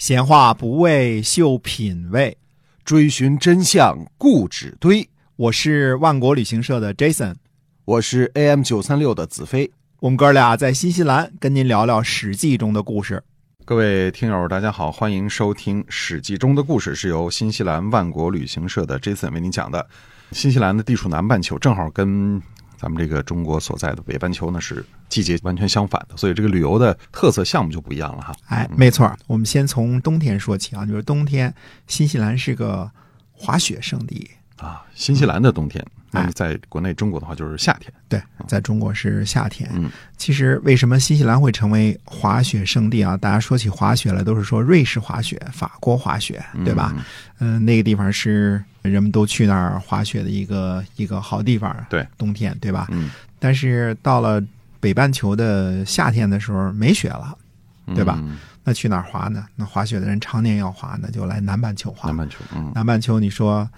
闲话不为秀品味，追寻真相固执堆。我是万国旅行社的 Jason，我是 AM 九三六的子飞。我们哥俩在新西兰跟您聊聊《史记》中的故事。各位听友，大家好，欢迎收听《史记》中的故事，是由新西兰万国旅行社的 Jason 为您讲的。新西兰的地处南半球，正好跟咱们这个中国所在的北半球呢是季节完全相反的，所以这个旅游的特色项目就不一样了哈。哎，没错，我们先从冬天说起啊，就是冬天，新西兰是个滑雪胜地啊。新西兰的冬天，那在国内中国的话就是夏天。对，在中国是夏天。嗯，其实为什么新西兰会成为滑雪圣地啊？大家说起滑雪来，都是说瑞士滑雪、法国滑雪，对吧？嗯、那个地方是人们都去那儿滑雪的一个一个好地方。对，冬天，对吧？嗯，但是到了北半球的夏天的时候，没雪了，对吧？嗯那去哪儿滑呢？那滑雪的人常年要滑，那就来南半球滑。南半球，嗯，南半球，你说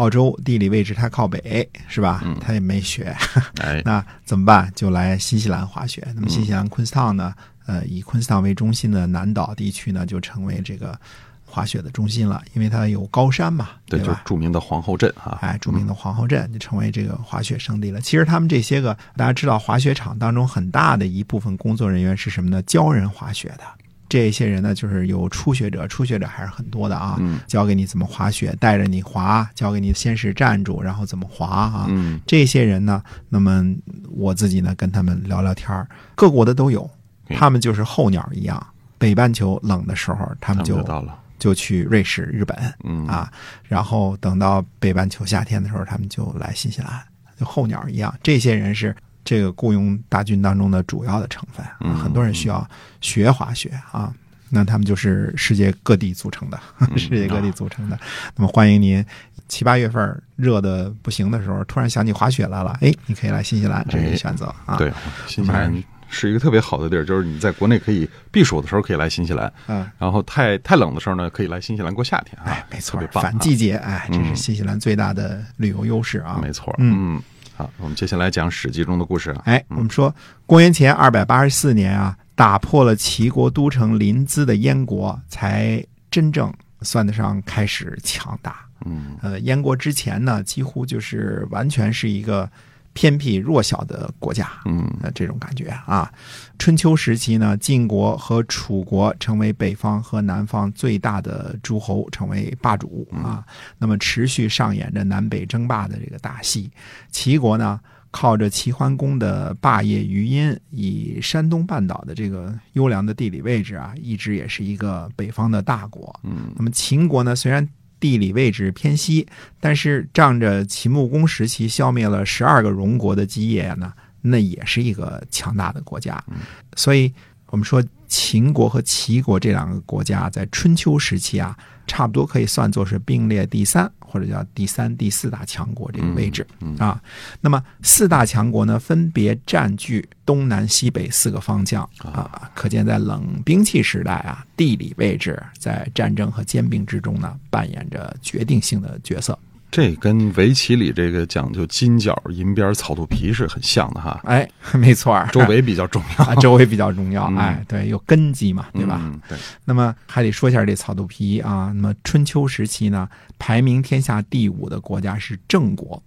澳洲地理位置它靠北是吧？嗯它也没雪，哎，那怎么办？就来新西兰滑雪。那么新西兰昆士坦呢？呃，以昆士坦为中心的南岛地区呢，就成为这个滑雪的中心了，因为它有高山嘛，对，就是吧？著名的皇后镇哈。哎，著名的皇后镇就成为这个滑雪胜地了。其实他们这些个，大家知道，滑雪场当中很大的一部分工作人员是什么呢？教人滑雪的。这些人呢，就是有初学者，初学者还是很多的啊。嗯教给你怎么滑雪，带着你滑，教给你先是站住，然后怎么滑啊。嗯，这些人呢，那么我自己呢跟他们聊聊天儿各国的都有，嗯他们就是候鸟一样。北半球冷的时候，他他们们就就到了。就去瑞士、日本嗯啊，然后等到北半球夏天的时候，他们就来新西兰，就候鸟一样。这些人是这个雇佣大军当中的主要的成分，很多人需要学滑雪啊。那他们就是世界各地组成的，嗯 世界各地组成的。那么欢迎您七八月份热的不行的时候，突然想起滑雪来了，哎，你可以来新西兰，这是选择啊。对，新西兰是一个特别好的地儿，就是你在国内可以避暑的时候可以来新西兰，嗯，然后太太冷的时候呢，可以来新西兰过夏天啊。哎，没错。反季节，哎，这是嗯新西兰最大的旅游优势啊。没错，嗯嗯，好，我们接下来讲《史记》中的故事啊。哎，我们说公元前二百八十四年啊，打破了齐国都城临淄的燕国，才真正算得上开始强大。嗯呃，燕国之前呢，几乎就是完全是一个偏僻弱小的国家。嗯呃，这种感觉啊。春秋时期呢，晋国和楚国成为北方和南方最大的诸侯，成为霸主啊。那么持续上演着南北争霸的这个大戏。齐国呢，靠着齐桓公的霸业余荫，以山东半岛的这个优良的地理位置啊，一直也是一个北方的大国。嗯那么秦国呢，虽然地理位置偏西，但是仗着秦穆公时期消灭了十二个戎国的基业呢，那也是一个强大的国家。所以，我们说秦国和齐国这两个国家在春秋时期啊，差不多可以算作是并列第三或者叫第三、第四大强国这个位置。嗯啊，那么四大强国呢，分别占据东南西北四个方向啊，可见在冷兵器时代啊，地理位置在战争和兼并之中呢，扮演着决定性的角色。这跟围棋里这个讲究金角银边草肚皮是很像的哈。哎，没错儿，周围比较重要，啊，周围比较重要。嗯哎，对，有根基嘛，对吧？嗯？对，那么还得说一下这草肚皮啊。那么春秋时期呢，排名天下第五的国家是郑国。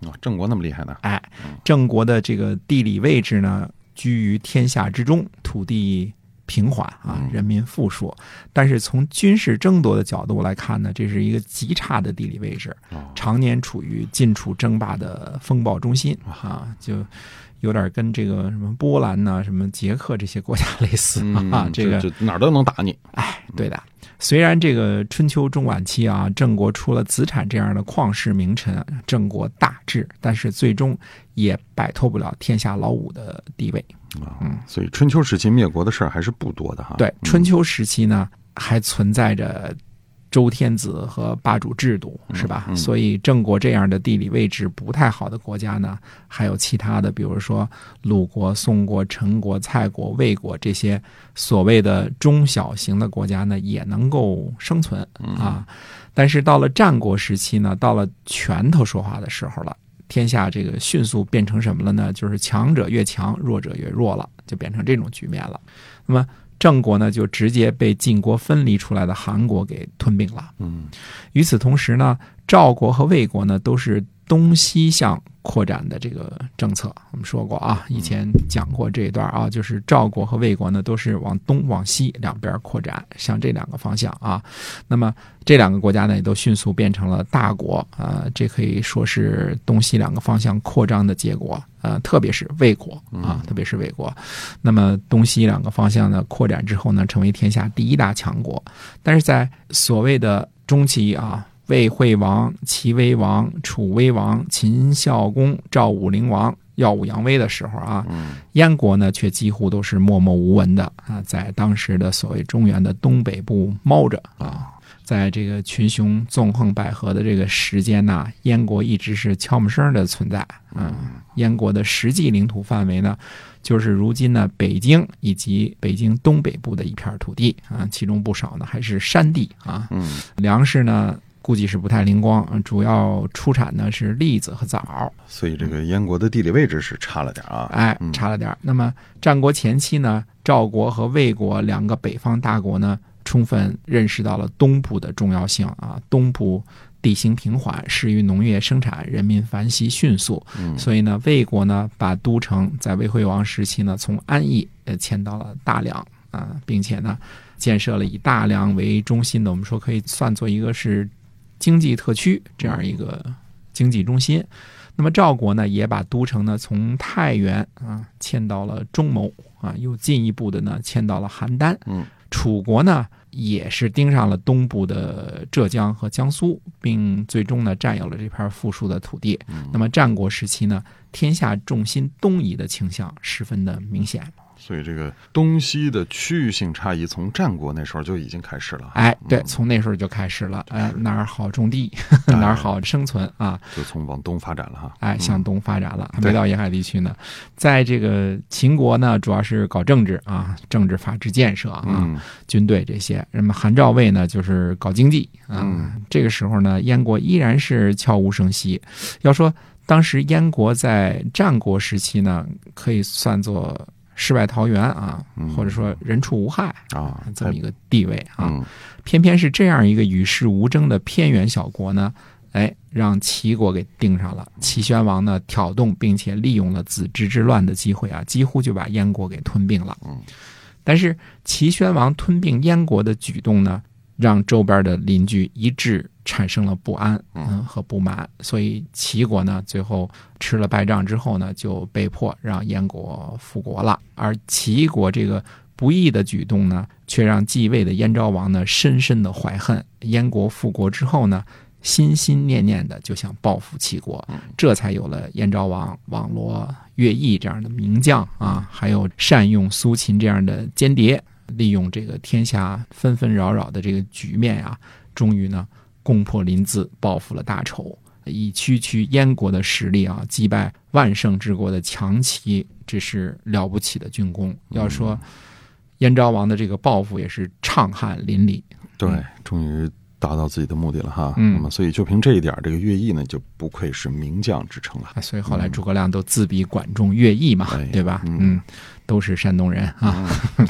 哦，郑国那么厉害呢？哎，郑国的这个地理位置呢，居于天下之中，土地平缓啊，嗯人民富庶。但是从军事争夺的角度来看呢，这是一个极差的地理位置，哦，常年处于晋楚争霸的风暴中心啊，就有点跟这个什么波兰呐、什么捷克这些国家 类似啊。嗯这个哪儿都能打你。哎，对的。虽然这个春秋中晚期啊，郑国出了子产这样的旷世名臣，郑国大治，但是最终也摆脱不了天下老五的地位。啊嗯，所以春秋时期灭国的事儿还是不多的哈。对，嗯春秋时期呢，还存在着周天子和霸主制度，是吧？嗯所以郑国这样的地理位置不太好的国家呢，还有其他的，比如说鲁国、宋国、陈国、蔡国、魏国这些所谓的中小型的国家呢，也能够生存嗯啊。但是到了战国时期呢，到了拳头说话的时候了。天下这个迅速变成什么了呢？就是强者越强，弱者越弱了，就变成这种局面了。那么郑国呢就直接被晋国分离出来的韩国给吞并了。嗯与此同时呢，赵国和魏国呢都是东西向扩展的这个政策。我们说过啊，以前讲过这一段啊，就是赵国和魏国呢都是往东往西两边扩展，向这两个方向啊。那么这两个国家呢也都迅速变成了大国啊、这可以说是东西两个方向扩张的结果。呃，特别是魏国啊，特别是魏国，那么东西两个方向呢扩展之后呢，成为天下第一大强国。但是在所谓的中期啊，魏惠王、齐威王、楚威王、秦孝公、赵武灵王耀武扬威的时候啊，嗯燕国呢却几乎都是默默无闻的啊，在当时的所谓中原的东北部猫着啊。在这个群雄纵横捭阖的这个时间呐，燕国一直是悄没声的存在。嗯，燕国的实际领土范围呢，就是如今呢北京以及北京东北部的一片土地啊，其中不少呢还是山地啊。嗯粮食呢估计是不太灵光，嗯主要出产的是栗子和枣。所以这个燕国的地理位置是差了点啊。哎嗯，差了点。那么战国前期呢，赵国和魏国两个北方大国呢，充分认识到了东部的重要性啊，东部。地形平缓，适于农业生产，人民繁息迅速，嗯所以呢，魏国呢把都城在魏惠王时期呢从安邑呃迁到了大梁啊，并且呢建设了以大梁为中心的，我们说可以算作一个是经济特区这样一个经济中心。那么赵国呢，也把都城呢从太原啊迁到了中牟啊，又进一步的呢迁到了邯郸。嗯，楚国呢也是盯上了东部的浙江和江苏，并最终呢占有了这片富庶的土地。嗯那么战国时期呢，天下重心东移的倾向十分的明显。所以这个东西的区域性差异从战国那时候就已经开始了。哎，对，嗯从那时候就开始了。哎，哪儿好种地，哪儿好生存啊？就从往东发展了哈。哎，向东发展了，还没到沿海地区呢。在这个秦国呢，主要是搞政治啊，政治法治建设啊，嗯军队这些。那么韩赵魏呢，就是搞经济啊。嗯这个时候呢，燕国依然是悄无声息。要说当时燕国在战国时期呢，可以算作世外桃源啊，嗯或者说人畜无害啊，这么一个地位啊。嗯偏偏是这样一个与世无争的偏远小国呢，哎，让齐国给盯上了。齐宣王呢，挑动并且利用了子之之乱的机会啊，几乎就把燕国给吞并了。嗯，但是齐宣王吞并燕国的举动呢，让周边的邻居一致产生了不安嗯和不满，所以齐国呢最后吃了败仗之后呢，就被迫让燕国复国了。而齐国这个不义的举动呢，却让继位的燕昭王呢深深的怀恨。燕国复国之后呢，心心念念的就想报复齐国，这才有了燕昭王网罗乐毅这样的名将啊，还有善用苏秦这样的间谍，利用这个天下纷纷扰扰的这个局面呀、终于呢攻破临淄，报复了大仇。以区区燕国的实力啊，击败万乘之国的强齐，这是了不起的军功。要说燕昭王的这个报复，也是畅汗淋漓。对，终于达到自己的目的了哈。嗯那么所以就凭这一点，这个乐毅呢就不愧是名将之称了。啊，所以后来诸葛亮都自比管仲、乐毅嘛，哎对吧？嗯嗯，都是山东人啊。嗯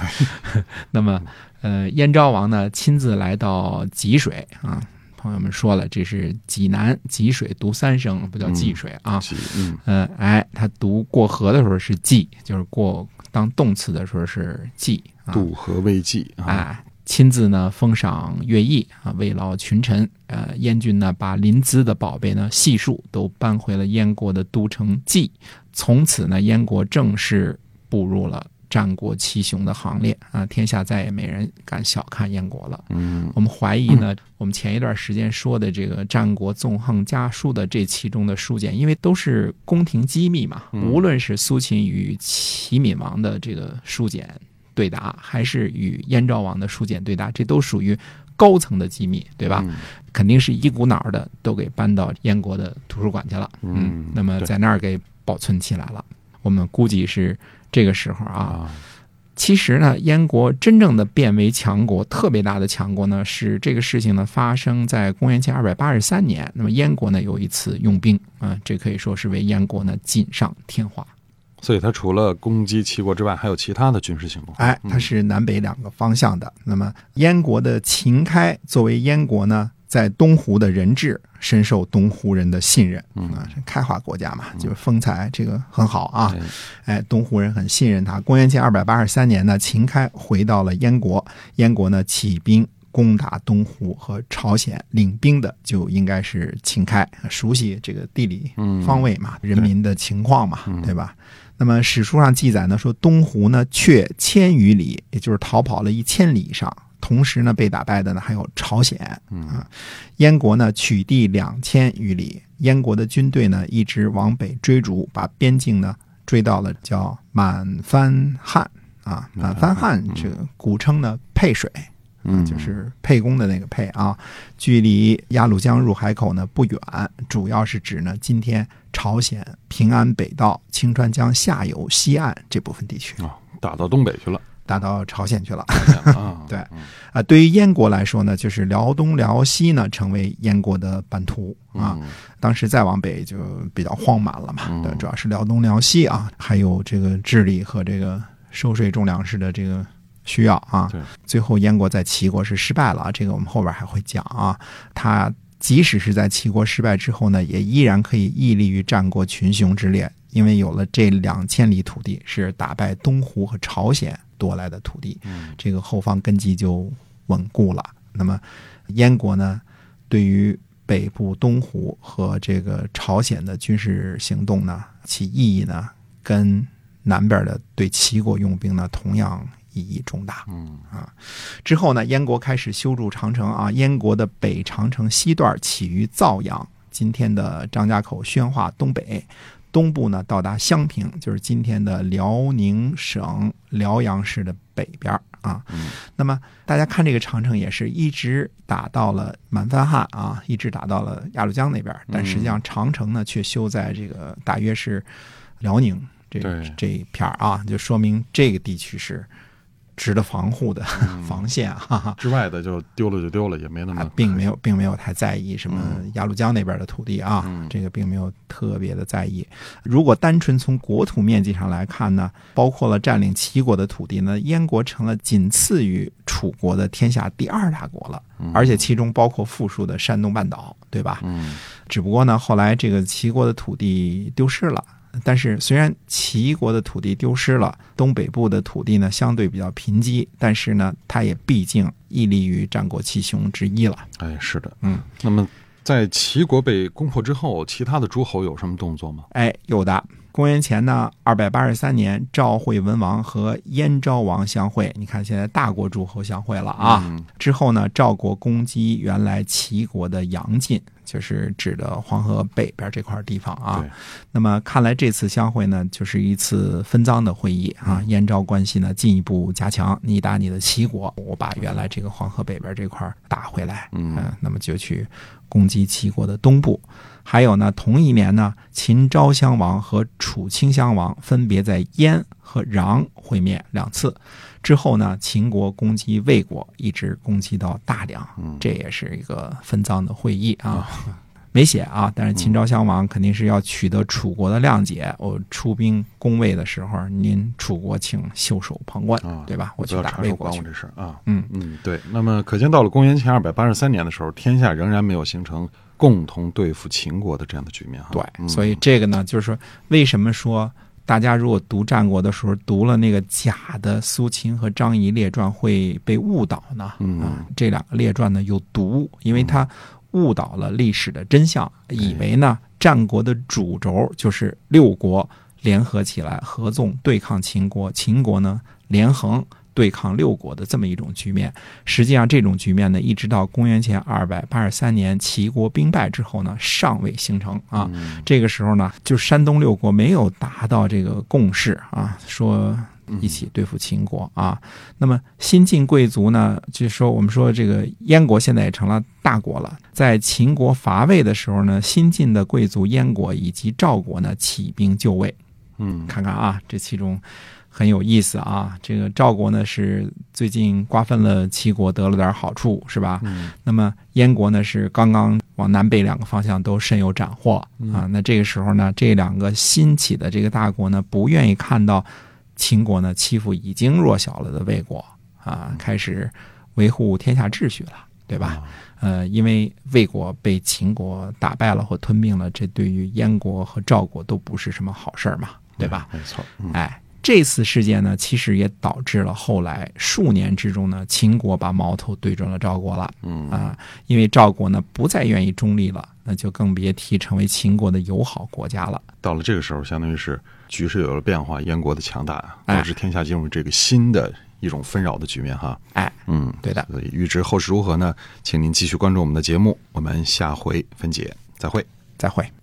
那么，呃，燕昭王呢亲自来到济水啊，朋友们说了，这是济南济水读三声，不叫济水啊。其嗯嗯、哎，他读过河的时候是济，就是过当动词的时候是济啊。渡河未济啊，哎，亲自呢封赏乐毅啊，慰劳群臣。呃，燕军呢把临淄的宝贝呢悉数都搬回了燕国的都城济，从此呢燕国正式步入了战国七雄的行列啊，天下再也没人敢小看燕国了。嗯我们怀疑呢，我们前一段时间说的这个战国纵横家书的这其中的书简，因为都是宫廷机密嘛，嗯无论是苏秦与齐闵王的这个书简对答，还是与燕昭王的书简对答，这都属于高层的机密，对吧？嗯肯定是一股脑儿的都给搬到燕国的图书馆去了，嗯对那么在那儿给保存起来了。我们估计是这个时候啊，啊，其实呢，燕国真正的变为强国，特别大的强国呢，是这个事情呢发生在公元前二百八十三年。那么燕国呢有一次用兵啊、这可以说是为燕国呢锦上添花。所以它除了攻击齐国之外，还有其他的军事行动。哎，它是南北两个方向的。那么燕国的秦开作为燕国呢，在东湖的人质深受东湖人的信任。嗯啊，开化国家嘛，就是风采这个很好啊。哎哎，东湖人很信任他。公元前二百八十三年呢，秦开回到了燕国，燕国呢起兵攻打东湖和朝鲜，领兵的就应该是秦开，熟悉这个地理嗯方位嘛，人民的情况嘛，嗯对吧？那么史书上记载呢，说东湖呢却千余里，也就是逃跑了一千里以上。同时呢，被打败的呢还有朝鲜。嗯。啊，燕国呢取地两千余里，燕国的军队呢一直往北追逐，把边境呢追到了叫满番汉啊，满番汉这个古称呢沛水，嗯，就是沛公的那个沛啊，距离鸭绿江入海口呢不远，主要是指呢今天朝鲜平安北道清川江下游西岸这部分地区，啊，打到东北去了。打到朝鲜去了。啊，对啊，对于燕国来说呢，就是辽东、辽西呢成为燕国的版图啊。嗯当时再往北就比较荒蛮了嘛，主要是辽东、辽西啊，还有这个治理和这个收税种粮食的这个需要啊。最后燕国在齐国是失败了啊，这个我们后边还会讲啊。他即使是在齐国失败之后呢，也依然可以屹立于战国群雄之列，因为有了这两千里土地是打败东胡和朝鲜夺来的土地，嗯这个后方根基就稳固了。那么燕国呢，对于北部东湖和这个朝鲜的军事行动呢，其意义呢，跟南边的对齐国用兵呢，同样意义重大。嗯啊之后呢，燕国开始修筑长城啊。燕国的北长城西段起于造阳，今天的张家口宣化东北，东部呢到达襄平，就是今天的辽宁省辽阳市的北边啊。嗯。那么大家看这个长城也是一直打到了满番汉啊，一直打到了鸭绿江那边，但实际上长城呢却修在这个大约是辽宁这这一片儿啊，就说明这个地区是值得防护的防线啊，哈哈。之外的就丢了就丢了，也没那么啊，并没有，并没有太在意什么鸭绿江那边的土地啊，嗯这个并没有特别的在意。如果单纯从国土面积上来看呢，包括了占领齐国的土地呢，燕国成了仅次于楚国的天下第二大国了，而且其中包括富庶的山东半岛，对吧？嗯只不过呢，后来这个齐国的土地丢失了。但是，虽然齐国的土地丢失了，东北部的土地呢相对比较贫瘠，但是呢，它也毕竟屹立于战国七雄之一了。哎，是的，嗯。那么在齐国被攻破之后，其他的诸侯有什么动作吗？哎，有的。公元前呢，二百八十三年，赵惠文王和燕昭王相会。你看，现在大国诸侯相会了啊。嗯之后呢，赵国攻击原来齐国的阳晋，就是指的黄河北边这块地方啊。那么看来这次相会呢，就是一次分赃的会议啊。燕赵关系呢进一步加强，你打你的齐国，我把原来这个黄河北边这块打回来。嗯呃那么就去攻击齐国的东部。还有呢，同一年呢，秦昭襄王和楚顷襄王分别在燕和穰会面两次。之后呢，秦国攻击魏国，一直攻击到大梁，嗯这也是一个分赃的会议啊。没写啊，但是秦昭襄王肯定是要取得楚国的谅解。我出兵攻魏的时候，您楚国请袖手旁观，啊，对吧？我去打魏国我。这事啊。嗯嗯，对。那么可见到了公元前二百八十三年的时候，天下仍然没有形成共同对付秦国的这样的局面哈。对，嗯所以这个呢，就是说，为什么说大家如果读战国的时候读了那个假的苏秦和张仪列传会被误导呢？嗯啊，这两个列传呢有毒，因为它误导了历史的真相，以为呢战国的主轴就是六国联合起来合纵对抗秦国，秦国呢连横。对抗六国的这么一种局面，实际上这种局面呢，一直到公元前二百八十三年齐国兵败之后呢，尚未形成啊。嗯这个时候呢，就山东六国没有达到这个共识啊，说一起对付秦国啊。那么新晋贵族呢，就说我们说这个燕国现在也成了大国了，在秦国伐魏的时候呢，新晋的贵族燕国以及赵国呢起兵就魏。嗯，看看啊，这其中很有意思啊。这个赵国呢是最近瓜分了齐国，得了点好处，是吧？嗯那么燕国呢是刚刚往南北两个方向都深有斩获啊。那这个时候呢，这两个新起的这个大国呢，不愿意看到秦国呢欺负已经弱小了的魏国啊，开始维护天下秩序了，对吧？呃，因为魏国被秦国打败了或吞并了，这对于燕国和赵国都不是什么好事儿嘛，对吧？没错，嗯哎，这次事件呢，其实也导致了后来数年之中呢，秦国把矛头对准了赵国了。嗯啊，因为赵国呢不再愿意中立了，那就更别提成为秦国的友好国家了。到了这个时候，相当于是局势有了变化，燕国的强大哎导致天下进入这个新的一种纷扰的局面哈。哎，嗯，对的。所以预知后事如何呢？请您继续关注我们的节目，我们下回分解，再会。再会。